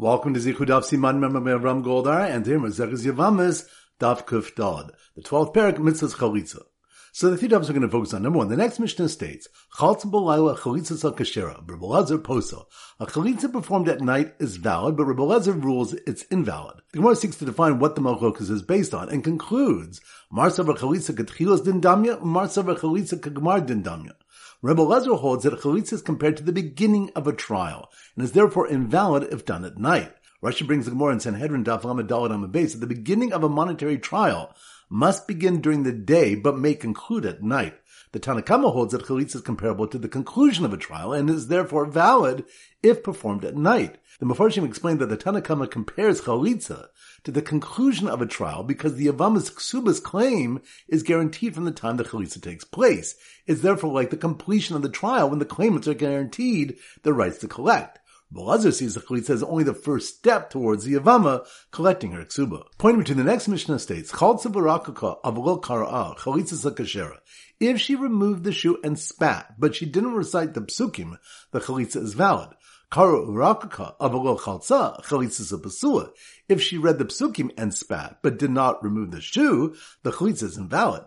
Welcome to Zichud Daf Siman Ram Goldar and here Mazeches Yavamis Daf Kuf Dod, the twelfth parak mitzvahs Chalitza. So the three dafs are going to focus on number one. The next Mishnah states Chaltz B'Layla Chalitza Sal Kashera Rebelezer Posa. A chalitza performed at night is valid, but Rebelezer rules it's invalid. The Gemara seeks to define what the Malchokas is based on and concludes Marsavar Chalitza Ketchilas Din Damya, Marsavar Chalitza Kagmar Din Damya. Rebbe Lezer holds that chalitza is compared to the beginning of a trial and is therefore invalid if done at night. Rashi brings the Gemara in Sanhedrin Daf Lamed Dalet on the base at the beginning of a monetary trial must begin during the day but may conclude at night. The Tanakama holds that chalitza is comparable to the conclusion of a trial and is therefore valid if performed at night. The Mefarshim explained that the Tanakama compares chalitza to the conclusion of a trial because the Yavamas Ksubas claim is guaranteed from the time the chalitza takes place. It's therefore like the completion of the trial when the claimants are guaranteed the rights to collect. Belazar sees the chalitza as only the first step towards the Yavama collecting her ksuba. Pointing to the next Mishnah states, Chaltza barakaka avlo kara'a chalitza kashera. If she removed the shoe and spat, but she didn't recite the psukim, the chalitza is valid. Pasua. If she read the psukim and spat, but did not remove the shoe, the chalitza is invalid.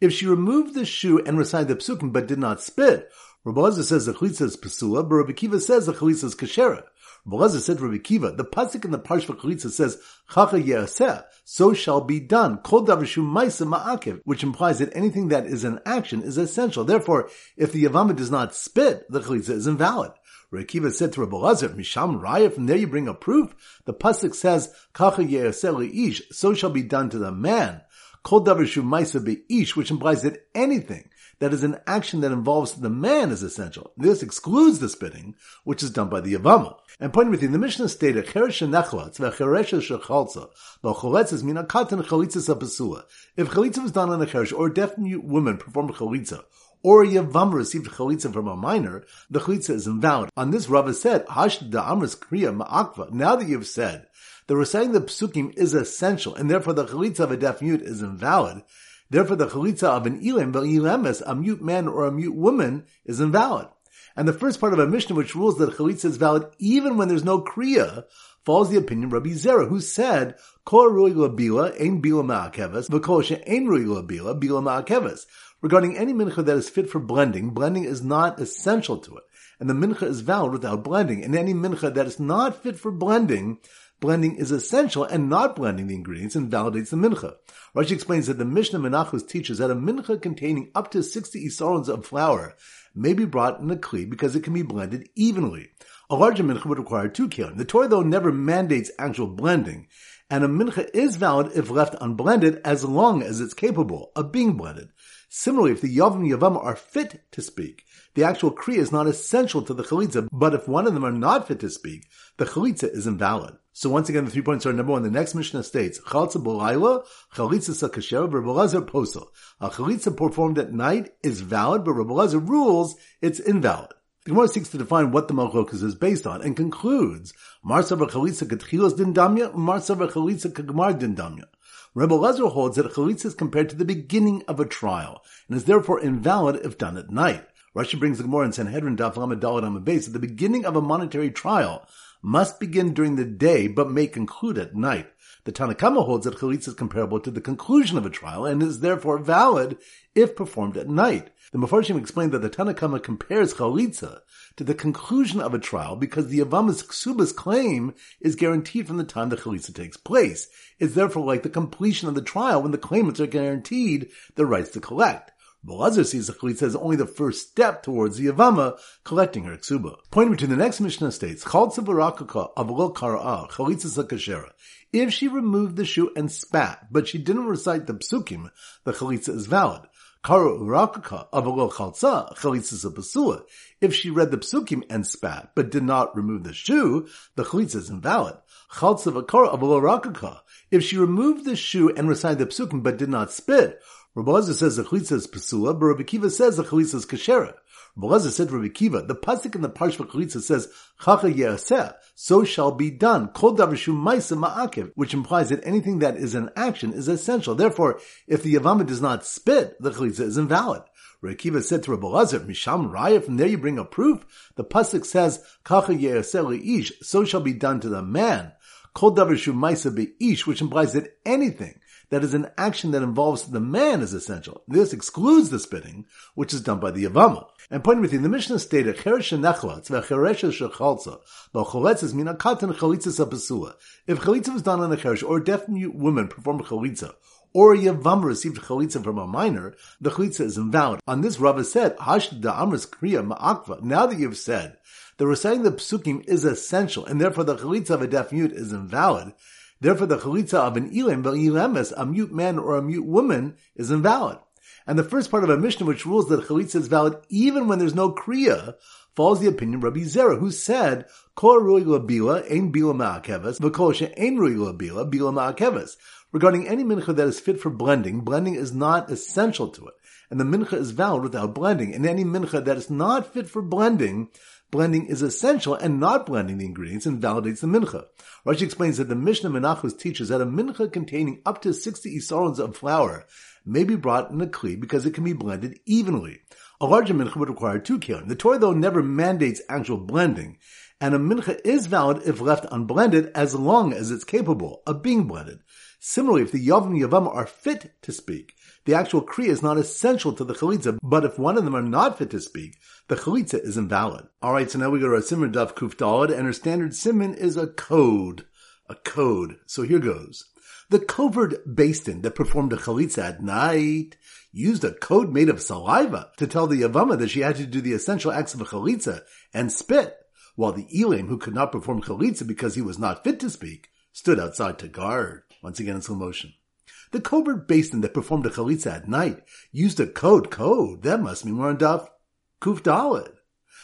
If she removed the shoe and recited the psukim, but did not spit, Rabbi says the chalitza is pasula, but Rabbi Kiva says the chalitza is kashera. Lezer said Rabbi Kiva, the pasuk in the parsha for chalitza says chacha yaseh, so shall be done. Kol davishu ma'isa ma'akev, which implies that anything that is an action is essential. Therefore, if the yavama does not spit, the chalitza is invalid. Rabbi Kiva said to Rabbi Lezer, Misham Raya, from there you bring a proof. The pasuk says chacha yaseh ish, so shall be done to the man. Kol davishu ma'isa ish, which implies that anything that is an action that involves the man is essential. This excludes the spitting, which is done by the Yavama. And pointing with you, the Mishnah stated, Cheresh nechlatz v'cheresh shechalza, v'choletz is mina katan chalitza sapasua. If chalitza was done on a cheresh, or a deaf woman performed chalitza, or a Yavam received chalitza from a minor, the chalitza is invalid. On this, Rava said, Hash da'amris kriya ma'akva. Now that you've said that reciting the psukim is essential, and therefore the chalitza of a deaf mute is invalid, Therefore, the chalitza of an ilim, ilemes, a mute man or a mute woman, is invalid. And the first part of a Mishnah which rules that chalitza is valid even when there's no kriya, follows the opinion of Rabbi Zera, who said, Kol labila, ein bila ma'akeves, v'kol labila, bila. Regarding any mincha that is fit for blending, blending is not essential to it. And the mincha is valid without blending. And any mincha that is not fit for blending, blending is essential and not blending the ingredients invalidates the mincha. Rashi explains that the Mishnah Menachos teaches that a mincha containing up to 60 isarons of flour may be brought in a kli because it can be blended evenly. A larger mincha would require two kelim. The Torah, though, never mandates actual blending, and a mincha is valid if left unblended as long as it's capable of being blended. Similarly, if the Yavam Yavam are fit to speak, the actual Kriya is not essential to the Chalitza, but if one of them are not fit to speak, the Chalitza is invalid. So once again, the three points are number one. The next Mishnah states, Chalitza Bolayla, Chalitza Sakasher, Rebelezer Posel. A Chalitza performed at night is valid, but Rebelezer rules it's invalid. The Gemara seeks to define what the Malchokas is based on and concludes, Marsavar Chalitza Ketchilas Din Damya, Marsavar Chalitza Kagmar Din Damya. Rebbe Lezer holds that chalitza is compared to the beginning of a trial and is therefore invalid if done at night. Rashi brings the Gemara in Sanhedrin Daf Lamed Dalet at the beginning of a monetary trial must begin during the day but may conclude at night. The Tanakama holds that chalitza is comparable to the conclusion of a trial and is therefore valid if performed at night. The Mefarshim explained that the Tanakama compares chalitza to the conclusion of a trial because the Yavamas Ksubas claim is guaranteed from the time the chalitza takes place. It's therefore like the completion of the trial when the claimants are guaranteed the rights to collect. Belazar sees the chalitza as only the first step towards the Yavama collecting her ksuba. Pointing to the next Mishnah states, Chaltza barakaka avlo kara'a chalitza kashera. If she removed the shoe and spat, but she didn't recite the psukim, the chalitza is valid. Kara urakaka avlo chalza chalitza pasua. If she read the psukim and spat, but did not remove the shoe, the chalitza is invalid. Chalza v'kara avlo rakaka. If she removed the shoe and recited the psukim, but did not spit, Rabbi says the chalitza is pasula, but Rabbi Kiva says the chalitza is kashera. Rabbi said to Rabbi Kiva, the pasuk in the parsha for chalitza says chacha yaseh, so shall be done. Kol davishu ma'isa ma'akev, which implies that anything that is an action is essential. Therefore, if the yavama does not spit, the chalitza is invalid. Rekiva said to Rabbi Lazar, Misham Raya, from there you bring a proof. The Pasuk says, Kacha ish, so shall be done to the man. Kol davar shumaisa ish, which implies that anything that is an action that involves the man is essential. This excludes the spitting, which is done by the Yavama. And pointing within the Mishnah stated. If chalitza was done on a cheresh, or a deaf mute woman performed chalitza, or a Yavam received chalitza from a minor, the chalitza is invalid. On this, Rava said, Hash da amris kriya ma'akva. Now that you've said the reciting the psukim is essential, and therefore the chalitza of a deaf mute is invalid, Therefore, the chalitza of an ilim, ilemes, a mute man or a mute woman, is invalid. And the first part of a Mishnah which rules that chalitza is valid even when there's no kriya, follows the opinion of Rabbi Zera, who said, Kol rui labila, ein bila v'kol she'ein rui labila, bila. Regarding any mincha that is fit for blending, blending is not essential to it. And the mincha is valid without blending. And any mincha that is not fit for blending, blending is essential and not blending the ingredients invalidates the mincha. Rashi explains that the Mishnah Menachos teaches that a mincha containing up to 60 isarons of flour may be brought in a kli because it can be blended evenly. A larger mincha would require two kelim. The Torah, though, never mandates actual blending, and a mincha is valid if left unblended as long as it's capable of being blended. Similarly, if the Yavam Yavam are fit to speak, the actual Kriya is not essential to the Chalitza, but if one of them are not fit to speak, the Chalitza is invalid. Alright, so now we go to our Simon Daf Kuf Dalad, and our standard Simon is a code. A code. So here goes. The covert basin that performed a Chalitza at night used a code made of saliva to tell the Yavama that she had to do the essential acts of a Chalitza and spit, while the Elam, who could not perform Chalitza because he was not fit to speak, stood outside to guard. Once again in slow motion. The covert basin that performed a chalitza at night used a code code. That must mean we're on Daf Kuf Dalid.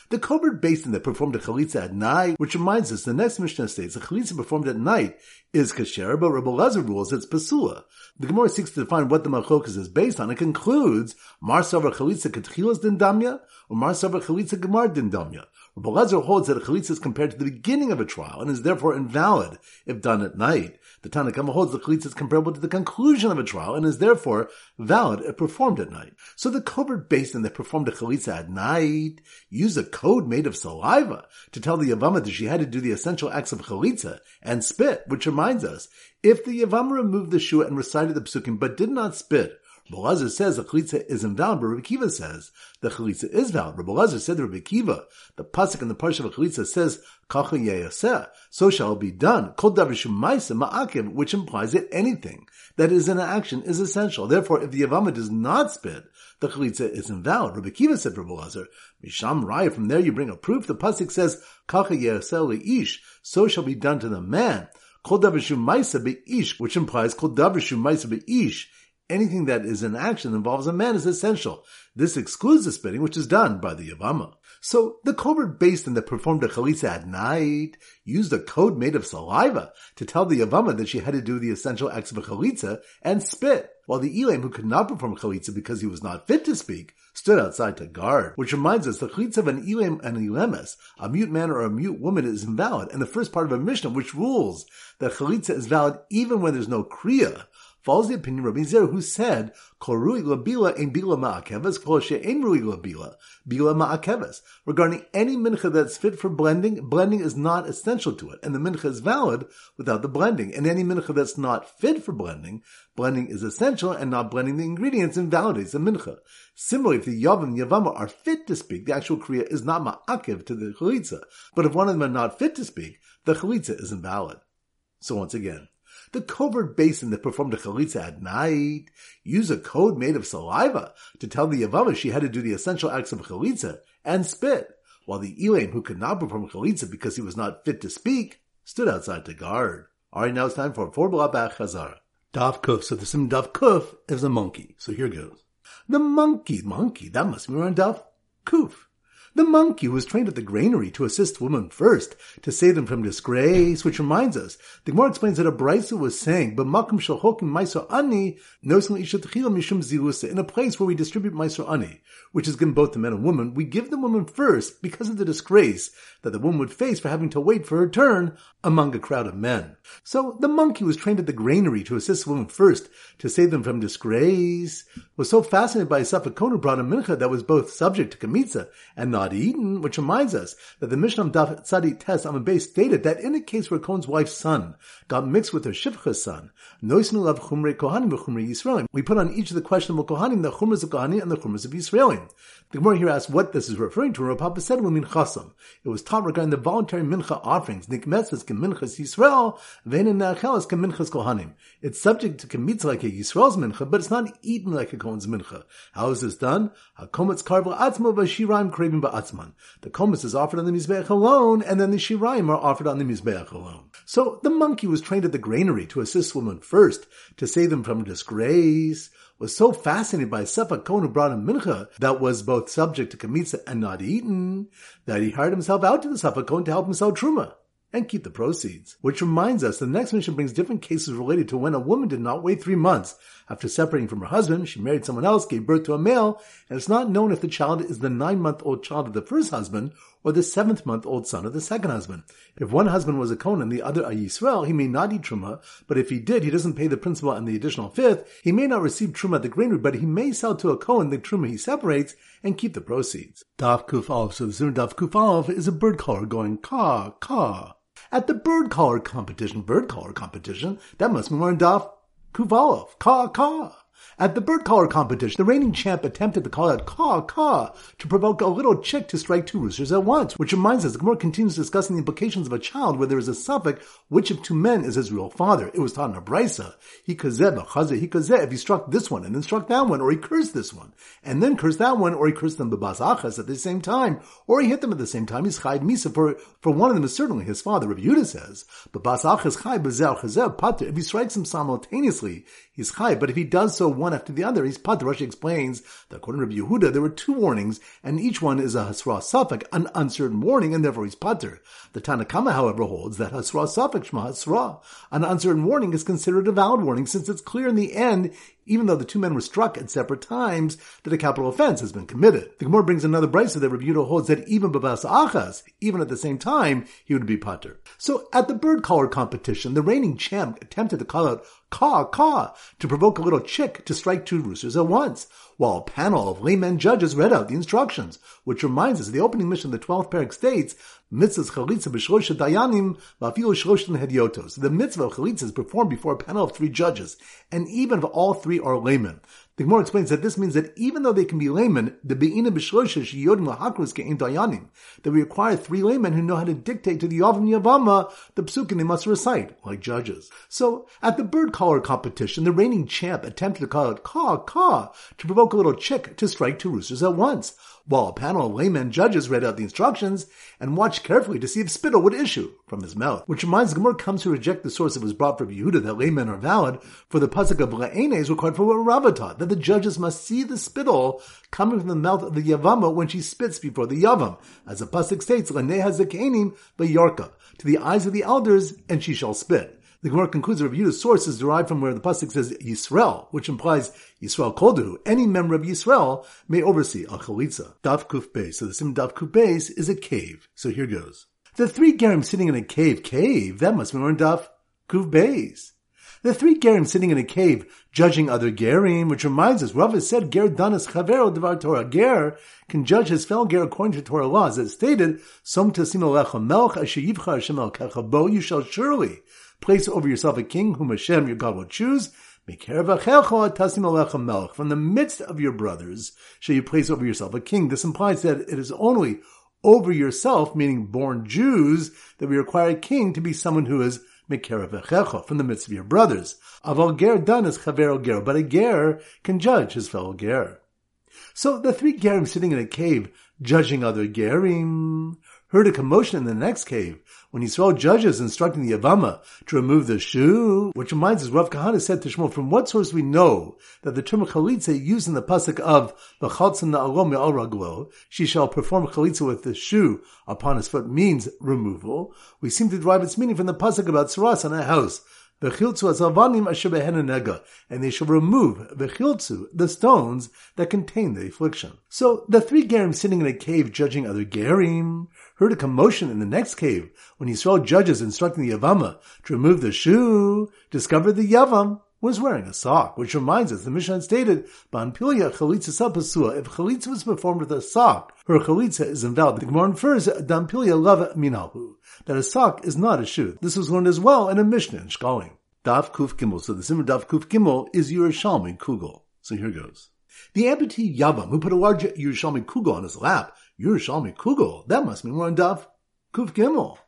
The covert basin that performed a chalitza at night, which reminds us the next Mishnah states a chalitza performed at night is kasher, but Rabbi Lazar rules it's pasua. The Gemara seeks to define what the machokas is based on. It concludes Mar Savar Chalitza Ketchilas Din Damya or Mar Savar Chalitza Gemar Din Damya. Rabbi Lazar holds that a chalitza is compared to the beginning of a trial and is therefore invalid if done at night. The Tanakhama holds the chalitza is comparable to the conclusion of a trial and is therefore valid if performed at night. So the covert basin that performed a chalitza at night used a code made of saliva to tell the Yavama that she had to do the essential acts of chalitza and spit, which reminds us, if the Yavama removed the shua and recited the psukim but did not spit, Rabbi says the chalitza is invalid, but Rabbi Kiva says the chalitza is valid. Rabbi Lazar said to Rabbi Kiva, the pasuk in the parsha of chalitza says kacha yeyaseh, so shall it be done. Kol ma'akiv, which implies that anything that is in action is essential. Therefore, if the yavama does not spit, the chalitza is invalid. Rabbi Kiva said to Rabbi Lazar, Misham Raya, from there you bring a proof. The pasuk says kacha yeyaseh ish, so shall be done to the man. Kol which implies kol ish anything that is in action involves a man is essential. This excludes the spitting, which is done by the Yavama. So the covert basin that performed a chalitza at night used a code made of saliva to tell the Yavama that she had to do the essential acts of a chalitza and spit, while the Elam, who could not perform chalitza because he was not fit to speak, stood outside to guard. Which reminds us, the chalitza of an Elam and Elemes, a mute man or a mute woman, is invalid, and the first part of a Mishnah which rules that chalitza is valid even when there's no kriya, follows the opinion of Rabbi Zer, who said, Korui labila bila rui labila, bila ma'akeves. Regarding any mincha that's fit for blending, blending is not essential to it, and the mincha is valid without the blending. And any mincha that's not fit for blending, blending is essential, and not blending the ingredients invalidates the mincha. Similarly, if the yavam and yavama are fit to speak, the actual kriya is not ma'akev to the chalitza. But if one of them are not fit to speak, the chalitza is invalid. So once again, the covert basin that performed a chalitza at night used a code made of saliva to tell the Yavama she had to do the essential acts of chalitza and spit, while the Elam, who could not perform chalitza because he was not fit to speak, stood outside to guard. Alright, now it's time for four Blabach Chazara. Daf Kuf. So the sim Daf Kuf is a monkey. So here goes. The monkey, monkey, that must be around Daf Kuf. The monkey was trained at the granary to assist women first, to save them from disgrace, which reminds us, the Gemara explains that a Brisa was saying, "B'makom shalchokim ma'aser ani nosin mishum zirusa." In a place where we distribute ma'aser ani, which is given both to men and women, we give the woman first because of the disgrace that the woman would face for having to wait for her turn among a crowd of men. So the monkey was trained at the granary to assist women first, to save them from disgrace, was so fascinated by a Safakon who brought a mincha that was both subject to kamitza and not which reminds us that the Mishnah Daf Tzadi Tes Amabay stated that in a case where Cohen's wife's son got mixed with her Shivcha's son, Kohanim we put on each of the questionable Kohanim the Chumras of Kohanim and the Chumras of Yisraelim. The Gemara here asks what this is referring to, and Rav Papa said, "Min chasam." It was taught regarding the voluntary mincha offerings. Nikmetzes keminchas Yisrael, ve'enin ne'achelas keminchas kohanim. It's subject to kemitz like a Yisrael's mincha, but it's not eaten like a Kohen's mincha. How is this done? Hakometz karva atzmo v'shiraim craving ba'atzman. The kometz is offered on the mizbeach alone, and then the shiraim are offered on the mizbeach alone. So the monkey was trained at the granary to assist women first, to save them from disgrace was so fascinated by Sefa Kohen who brought him mincha that was both subject to kamitza and not eaten, that he hired himself out to the Sefa Kohen to help him sell truma and keep the proceeds. Which reminds us, the next mission brings different cases related to when a woman did not wait three months. After separating from her husband, she married someone else, gave birth to a male, and it's not known if the child is the nine-month-old child of the first husband or the seventh-month-old son of the second husband. If one husband was a Kohen and the other a Yisrael, he may not eat Truma, but if he did, he doesn't pay the principal and the additional fifth. He may not receive Truma at the granary, but he may sell to a Kohen the Truma he separates and keep the proceeds. Daf Kuf. So the Daf Kuf is a bird caller going ka, ka at the bird caller competition. Bird caller competition? That must be more Daf Kuvalov. Ka, ka. At the bird caller competition, the reigning champ attempted to call out caw caw to provoke a little chick to strike two roosters at once, which reminds us the Gemara continues discussing the implications of a child where there is a safek which of two men is his real father. It was taught in a brisa. He kazeh, he kazeh, if he struck this one and then struck that one, or he cursed this one and then cursed that one, or he cursed them bebas achas at the same time, or he hit them at the same time, he's chayed misa for, for one of them is certainly his father. Rabbi Yehuda says, bebas achas chay bezel chazev pater. If he strikes them simultaneously, he's chai. But if he does so one after the other, he's pat. Rashi explains that according to Rabbi Yehuda, there were two warnings, and each one is a hasra safek, an uncertain warning, and therefore he's pater. The Tanakama, however, holds that hasra safek, shma hasra, an uncertain warning is considered a valid warning since it's clear in the end even though the two men were struck at separate times, that a capital offense has been committed. The Gemara brings another brisa that Rabbi Yehuda holds that even babas achas, even at the same time, he would be pater. So at the bird caller competition, the reigning champ attempted to call out caw, caw, to provoke a little chick to strike two roosters at once, while a panel of laymen judges read out the instructions, which reminds us the opening mission of the 12th parak states, mitzvahs chalitza b'shlosh dayanim v'afilu hediotos. The mitzvah of chalitza is performed before a panel of three judges, and even if all three are laymen. The Gemara explains that this means that even though they can be laymen, the be'ina b'shlosha sheyodim lahakros ke'im dayanim, that we require three laymen who know how to dictate to the Yavam Yavama the psukim they must recite, like judges. So, at the bird caller competition, the reigning champ attempted to call out caw, caw, to provoke a little chick to strike two roosters at once while a panel of laymen judges read out the instructions and watched carefully to see if spittle would issue from his mouth. Which reminds Gemara comes to reject the source that was brought from Yehuda that laymen are valid, for the pasuk of La'ene is required for what Rava taught, that the judges must see the spittle coming from the mouth of the Yavama when she spits before the Yavam. As the pasuk states, Laneha Zekanim Yorka, to the eyes of the elders, and she shall spit. The Gemara concludes that Yehuda's source is derived from where the pasuk says Yisrael, which implies Yisrael Kodu. Any member of Yisrael may oversee a chalitza. Daf Kuf. So the sim Daf Kuf is a cave. So here goes. The three gerim sitting in a cave. Cave. That must be more Daf Kuf Beis. The three gerim sitting in a cave, judging other gerim, which reminds us, Rav has said, Ger danas chavero devar Torah. Ger can judge his fellow ger according to Torah laws. As stated, Som tasim alecha melch asher Hashem el bo, you shall surely Place over yourself a king whom Hashem your God will choose. From the midst of your brothers shall you place over yourself a king. This implies that it is only over yourself, meaning born Jews, that we require a king to be someone who is from the midst of your brothers. Aval ger dan is chaver ger, but a ger can judge his fellow ger. So the three gerim sitting in a cave, judging other gerim, heard a commotion in the next cave when he saw judges instructing the Avama to remove the shoe, which reminds us, Rav Kahana said to Shmuel, from what source we know that the term chalitza used in the pasuk of v'chaltzim na'alom al raglo, she shall perform chalitza with the shoe upon his foot means removal. We seem to derive its meaning from the pasuk about saras on a house, and they shall remove v'chiltzu, the stones that contain the affliction. So the three Gerim sitting in a cave judging other Gerim heard a commotion in the next cave when Yisrael judges instructing the Yavama to remove the shoe, discovered the Yavam was wearing a sock, which reminds us the Mishnah stated, Banpilia chalitza sapasua, if chalitza was performed with a sock, her chalitza is invalid. The Gemara infers, Dampilia lava minalhu, that a sock is not a shoe. This was learned as well in a Mishnah in Shkalim. Daf Kuf Gimel. So the Simmer Daf Kuf Gimel is Yerushalmi Kugel. So here goes. The amputee Yavam, who put a large Yerushalmi Kugel on his lap, Yerushalmi Kugel, that must mean we're on Daf Kuf Gimel.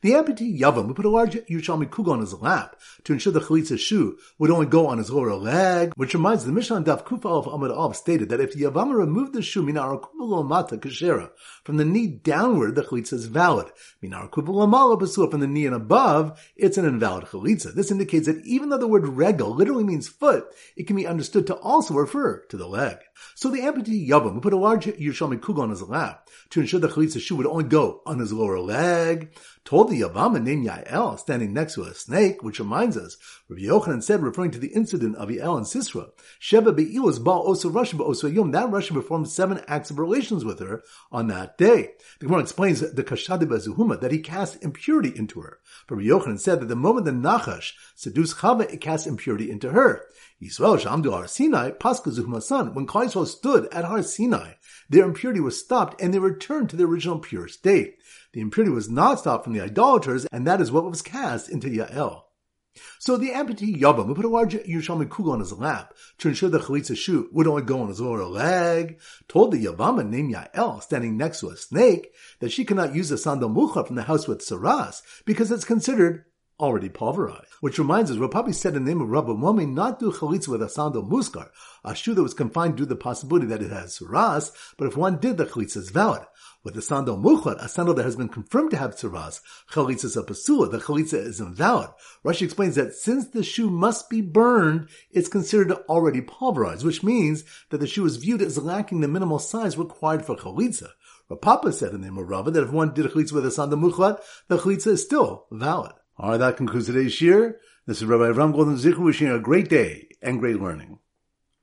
The amputee Yavam would put a large Yerushalmi kugel on his lap to ensure the chalitza shoe would only go on his lower leg, which reminds the Mishnah Daf Kufa of Amud Av stated that if the Yavam removed the shoe minar mata kashera from the knee downward, the chalitza is valid. From the knee and above, it's an invalid chalitza. This indicates that even though the word regel literally means foot, it can be understood to also refer to the leg. So the amputee Yavam put a large Yerushalmi kugel on his lap to ensure the chalitza shoe would only go on his lower leg told the Yavama named Yael standing next to a snake, which reminds us, Rabbi Yochanan said, referring to the incident of Yael and Sisra, Sheva be'ilos ba osa Russian osa yom, that Russian performed seven acts of relations with her on that day. The Gemara explains the Kashadi Bezuhuma, that he cast impurity into her. Rabbi Yochanan said that the moment the Nachash seduced Chava, it cast impurity into her. Yisrael Shamdu Har Sinai, Pascha Zuhuma son, when Klal stood at Har Sinai, their impurity was stopped and they returned to their original pure state. The impurity was not stopped from the idolaters, and that is what was cast into Yael. So the amputee Yavam put a large Yerushalmi kugel on his lap to ensure the chalitza shoe would only go on his lower leg, told the Yavama named Yael, standing next to a snake, that she cannot use the sandal mucha from the house with saras because it's considered already pulverized. Which reminds us, Rav Papi said in the name of Rabbi, may not do chalitza with a sandal musgar, a shoe that was confined due to the possibility that it has saras, but if one did, the chalitza is valid. With the sandal muchlat, a sandal that has been confirmed to have tzaras, chalitza is a pasula, the chalitza is invalid. Rashi explains that since the shoe must be burned, it's considered already pulverized, which means that the shoe is viewed as lacking the minimal size required for chalitza. Papa said in the name of Rava that if one did a chalitza with a sandal muchlat, the chalitza is still valid. Alright, that concludes today's shir. This is Rabbi Ram Golden Zichu wishing you a great day and great learning.